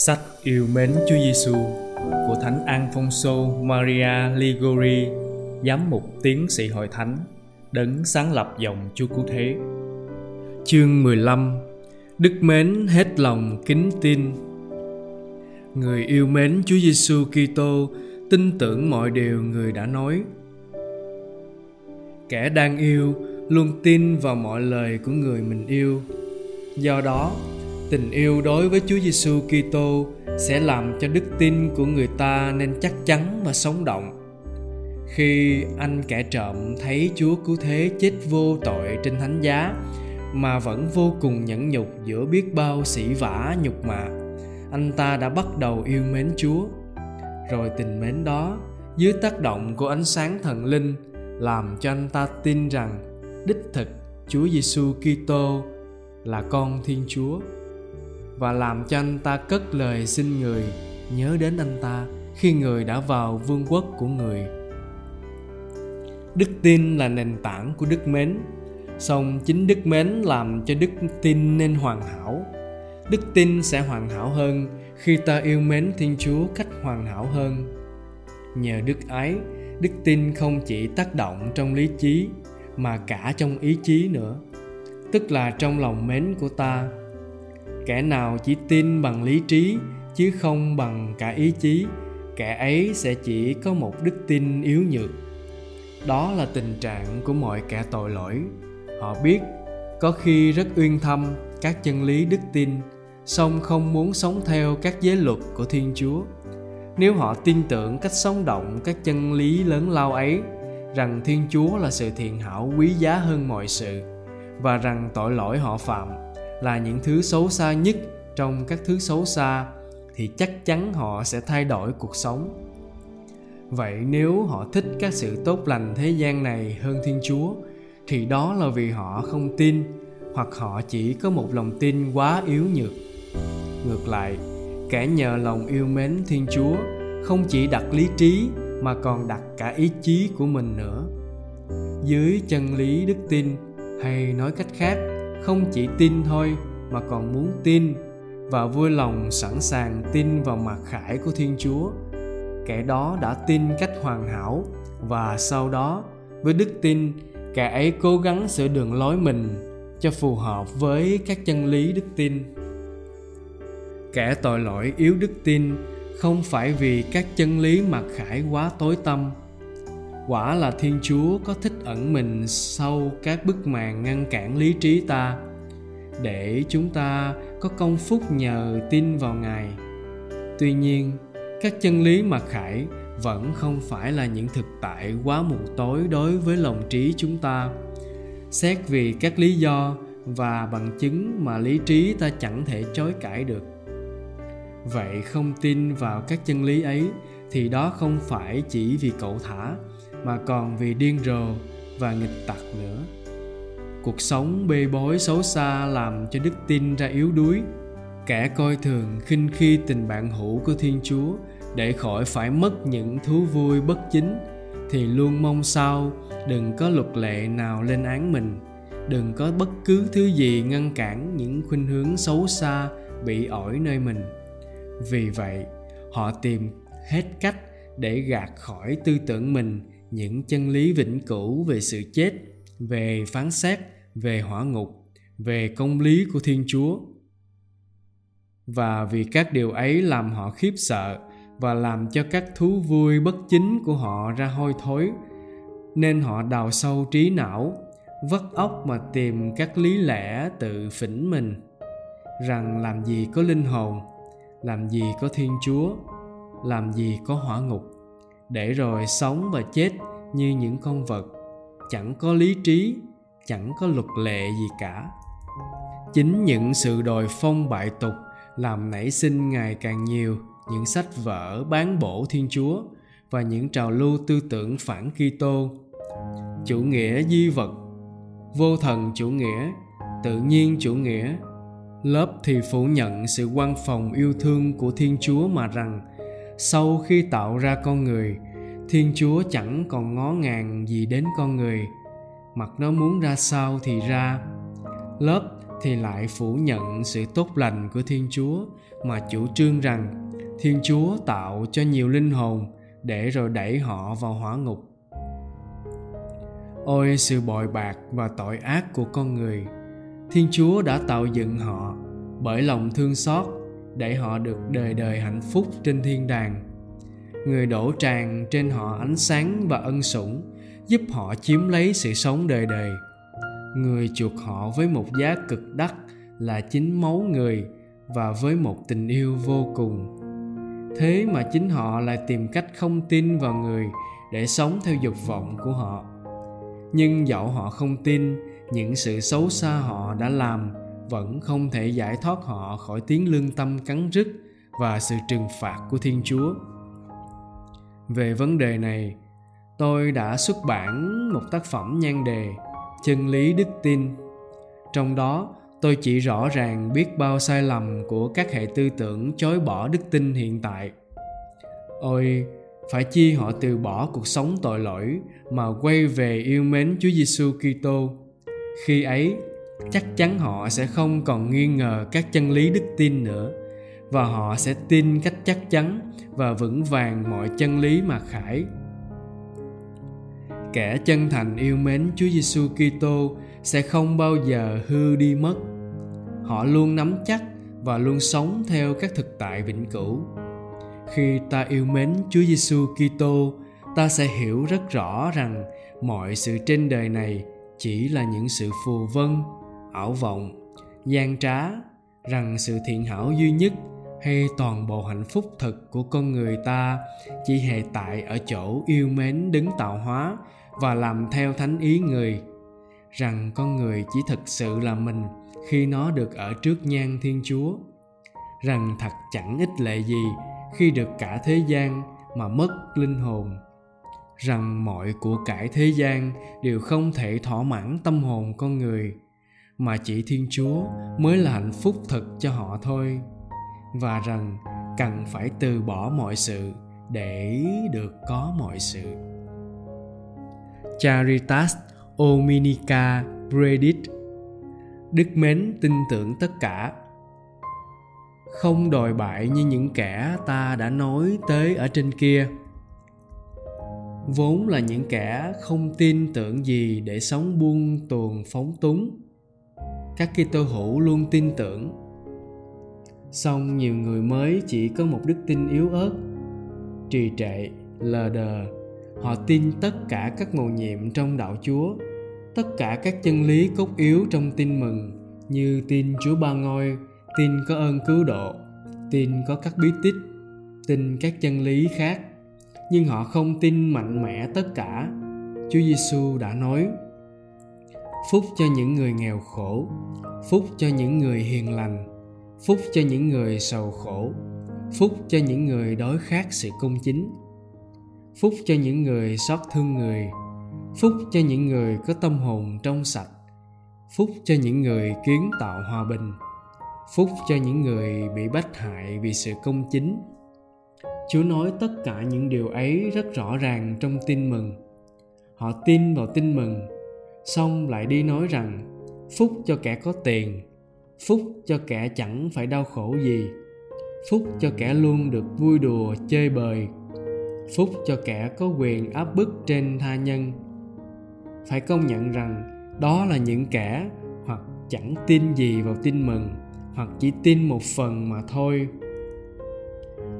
Sách Yêu mến Chúa Giêsu của Thánh Alfonso Maria Ligori, giám mục tiến sĩ hội thánh, đấng sáng lập dòng Chúa Cứu Thế. Chương 15 Đức mến hết lòng kính tin Người yêu mến Chúa Giêsu Kitô tin tưởng mọi điều người đã nói. Kẻ đang yêu luôn tin vào mọi lời của người mình yêu. Do đó, tình yêu đối với Chúa Giêsu Kitô sẽ làm cho đức tin của người ta nên chắc chắn và sống động. Khi anh kẻ trộm thấy Chúa cứu thế chết vô tội trên thánh giá mà vẫn vô cùng nhẫn nhục giữa biết bao sỉ vả nhục mạ, anh ta đã bắt đầu yêu mến Chúa. Rồi tình mến đó dưới tác động của ánh sáng thần linh làm cho anh ta tin rằng đích thực Chúa Giêsu Kitô là con Thiên Chúa và làm cho anh ta cất lời xin người, nhớ đến anh ta khi người đã vào vương quốc của người. Đức tin là nền tảng của đức mến, song chính đức mến làm cho đức tin nên hoàn hảo. Đức tin sẽ hoàn hảo hơn khi ta yêu mến thiên chúa cách hoàn hảo hơn. Nhờ đức ái, đức tin không chỉ tác động trong lý trí, mà cả trong ý chí nữa, tức là trong lòng mến của ta kẻ nào chỉ tin bằng lý trí, chứ không bằng cả ý chí, kẻ ấy sẽ chỉ có một đức tin yếu nhược. Đó là tình trạng của mọi kẻ tội lỗi. Họ biết có khi rất uyên thâm các chân lý đức tin, song không muốn sống theo các giới luật của thiên chúa. Nếu họ tin tưởng cách sống động các chân lý lớn lao ấy, rằng thiên chúa là sự thiện hảo quý giá hơn mọi sự, và rằng tội lỗi họ phạm là những thứ xấu xa nhất. Trong các thứ xấu xa thì chắc chắn họ sẽ thay đổi cuộc sống. Vậy nếu họ thích các sự tốt lành thế gian này hơn thiên chúa, thì đó là vì họ không tin, hoặc họ chỉ có một lòng tin quá yếu nhược. Ngược lại, kẻ nhờ lòng yêu mến thiên chúa không chỉ đặt lý trí mà còn đặt cả ý chí của mình nữa. Dưới chân lý đức tin, hay nói cách khác không chỉ tin thôi mà còn muốn tin và vui lòng sẵn sàng tin vào mặt khải của thiên chúa. Kẻ đó đã tin cách hoàn hảo và sau đó với đức tin, kẻ ấy cố gắng sửa đường lối mình cho phù hợp với các chân lý đức tin. Kẻ tội lỗi yếu đức tin không phải vì các chân lý mặc khải quá tối tâm quả là thiên chúa có thích ẩn mình sau các bức màn ngăn cản lý trí ta, để chúng ta có công phúc nhờ tin vào ngài. Tuy nhiên, các chân lý mặc khải vẫn không phải là những thực tại quá mù tối đối với lòng trí chúng ta. Xét vì các lý do và bằng chứng mà lý trí ta chẳng thể chối cãi được. Vậy không tin vào các chân lý ấy thì đó không phải chỉ vì cậu thả mà còn vì điên rồ và nghịch tặc nữa. Cuộc sống bê bối xấu xa làm cho đức tin ra yếu đuối. Kẻ coi thường khinh khi tình bạn hữu của thiên chúa để khỏi phải mất những thú vui bất chính, thì luôn mong sao đừng có luật lệ nào lên án mình. Đừng có bất cứ thứ gì ngăn cản những khuynh hướng xấu xa bị ổi nơi mình. Vì vậy, họ tìm hết cách để gạt khỏi tư tưởng mình những chân lý vĩnh cửu về sự chết, về phán xét, về hỏa ngục, về công lý của thiên chúa. Và vì các điều ấy làm họ khiếp sợ và làm cho các thú vui bất chính của họ ra hôi thối, nên họ đào sâu trí não, vắt óc mà tìm các lý lẽ tự phỉnh mình, rằng làm gì có linh hồn, làm gì có thiên chúa, làm gì có hỏa ngục để rồi sống và chết như những con vật. Chẳng có lý trí chẳng có luật lệ gì cả. Chính những sự đòi phong bại tục làm nảy sinh ngày càng nhiều những sách vở bán bổ thiên chúa và những trào lưu tư tưởng phản Kitô, chủ nghĩa di vật, vô thần chủ nghĩa, tự nhiên chủ nghĩa. Lớp thì phủ nhận sự quan phòng yêu thương của Thiên Chúa mà rằng sau khi tạo ra con người, Thiên Chúa chẳng còn ngó ngàng gì đến con người, mặt nó muốn ra sao thì ra. Lớp thì lại phủ nhận sự tốt lành của thiên chúa mà chủ trương rằng thiên chúa tạo cho nhiều linh hồn để rồi đẩy họ vào hỏa ngục ôi sự bội bạc và tội ác của con người thiên chúa đã tạo dựng họ bởi lòng thương xót để họ được đời đời hạnh phúc trên thiên đàng. Người đổ tràn trên họ ánh sáng và ân sủng, giúp họ chiếm lấy sự sống đời đời. Người chuộc họ với một giá cực đắt là chính máu người và với một tình yêu vô cùng. Thế mà chính họ lại tìm cách không tin vào người để sống theo dục vọng của họ. Nhưng dẫu họ không tin, những sự xấu xa họ đã làm vẫn không thể giải thoát họ khỏi tiếng lương tâm cắn rứt và sự trừng phạt của thiên chúa. Về vấn đề này tôi đã xuất bản một tác phẩm nhan đề chân lý đức tin. Trong đó tôi chỉ rõ ràng biết bao sai lầm của các hệ tư tưởng chối bỏ đức tin hiện tại. Ôi phải chi họ từ bỏ cuộc sống tội lỗi mà quay về yêu mến Chúa Giêsu Kitô. Khi ấy, chắc chắn họ sẽ không còn nghi ngờ các chân lý đức tin nữa và họ sẽ tin cách chắc chắn và vững vàng mọi chân lý mà khải. Kẻ chân thành yêu mến Chúa Giêsu Kitô sẽ không bao giờ hư đi mất. Họ luôn nắm chắc và luôn sống theo các thực tại vĩnh cửu khi ta yêu mến Chúa Giêsu Kitô, ta sẽ hiểu rất rõ rằng mọi sự trên đời này chỉ là những sự phù vân, ảo vọng, gian trá, rằng sự thiện hảo duy nhất hay toàn bộ hạnh phúc thực của con người ta chỉ hệ tại ở chỗ yêu mến đứng tạo hóa và làm theo thánh ý người. Rằng con người chỉ thực sự là mình khi nó được ở trước nhan thiên chúa. Rằng thật chẳng ích lệ gì khi được cả thế gian mà mất linh hồn. Rằng mọi của cải thế gian đều không thể thỏa mãn tâm hồn con người mà chỉ thiên chúa mới là hạnh phúc thật cho họ thôi. Và rằng cần phải từ bỏ mọi sự để được có mọi sự. Charitas ominica predit đức mến tin tưởng tất cả. Không đòi bại như những kẻ ta đã nói tới ở trên kia. Vốn là những kẻ không tin tưởng gì để sống buông tuồng phóng túng các Kitô hữu luôn tin tưởng. Song nhiều người mới chỉ có một đức tin yếu ớt. Trì trệ, lờ đờ, họ tin tất cả các mầu nhiệm trong đạo chúa, tất cả các chân lý cốt yếu trong tin mừng, như tin chúa ba ngôi, tin có ơn cứu độ, tin có các bí tích, tin các chân lý khác. Nhưng họ không tin mạnh mẽ tất cả. Chúa giêsu đã nói phúc cho những người nghèo khổ. Phúc cho những người hiền lành. Phúc cho những người sầu khổ. Phúc cho những người đói khát sự công chính. Phúc cho những người xót thương người. Phúc cho những người có tâm hồn trong sạch. Phúc cho những người kiến tạo hòa bình. Phúc cho những người bị bách hại vì sự công chính. Chúa nói tất cả những điều ấy rất rõ ràng trong tin mừng. Họ tin vào tin mừng xong lại đi nói rằng, phúc cho kẻ có tiền, phúc cho kẻ chẳng phải đau khổ gì, phúc cho kẻ luôn được vui đùa chơi bời, phúc cho kẻ có quyền áp bức trên tha nhân. Phải công nhận rằng, đó là những kẻ hoặc chẳng tin gì vào tin mừng, hoặc chỉ tin một phần mà thôi.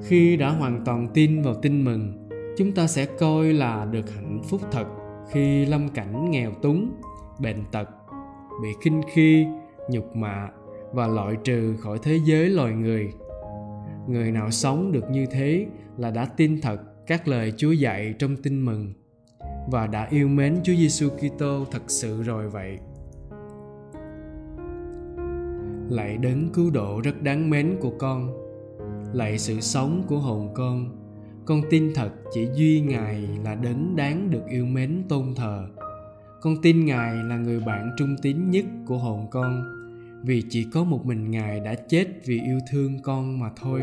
Khi đã hoàn toàn tin vào tin mừng, chúng ta sẽ coi là được hạnh phúc thật khi lâm cảnh nghèo túng, bệnh tật, bị khinh khi, nhục mạ và loại trừ khỏi thế giới loài người người nào sống được như thế là đã tin thật các lời Chúa dạy trong tin mừng và đã yêu mến Chúa Giêsu Kitô thật sự rồi vậy. lạy đấng cứu độ rất đáng mến của con, lạy sự sống của hồn con con tin thật chỉ duy ngài là đấng đáng được yêu mến tôn thờ. Con tin ngài là người bạn trung tín nhất của hồn con. Vì chỉ có một mình ngài đã chết vì yêu thương con mà thôi.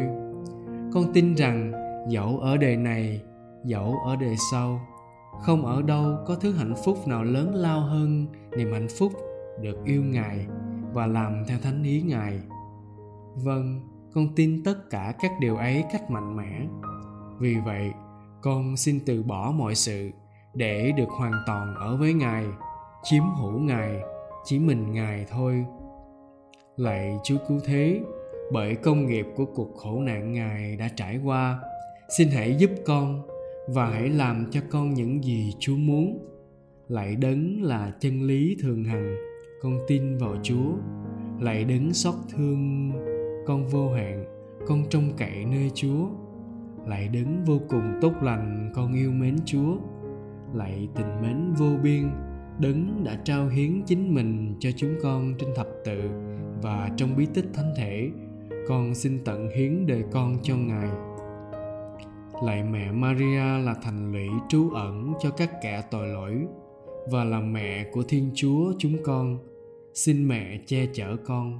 Con tin rằng dẫu ở đời này, dẫu ở đời sau, không ở đâu có thứ hạnh phúc nào lớn lao hơn niềm hạnh phúc được yêu ngài và làm theo thánh ý ngài. Vâng con tin tất cả các điều ấy cách mạnh mẽ vì vậy, con xin từ bỏ mọi sự để được hoàn toàn ở với ngài, chiếm hữu ngài, chỉ mình ngài thôi. Lạy chúa cứu thế, bởi công nghiệp của cuộc khổ nạn ngài đã trải qua, xin hãy giúp con và hãy làm cho con những gì chúa muốn. Lạy đấng là chân lý thường hằng, con tin vào chúa. Lạy đấng xót thương, con vô hạn, con trông cậy nơi chúa lạy đấng vô cùng tốt lành, con yêu mến chúa. Lạy tình mến vô biên, đấng đã trao hiến chính mình cho chúng con trên thập tự và trong bí tích thánh thể. Con xin tận hiến đời con cho ngài. Lạy mẹ maria là thành lũy trú ẩn cho các kẻ tội lỗi và là mẹ của thiên chúa chúng con. Xin mẹ che chở con.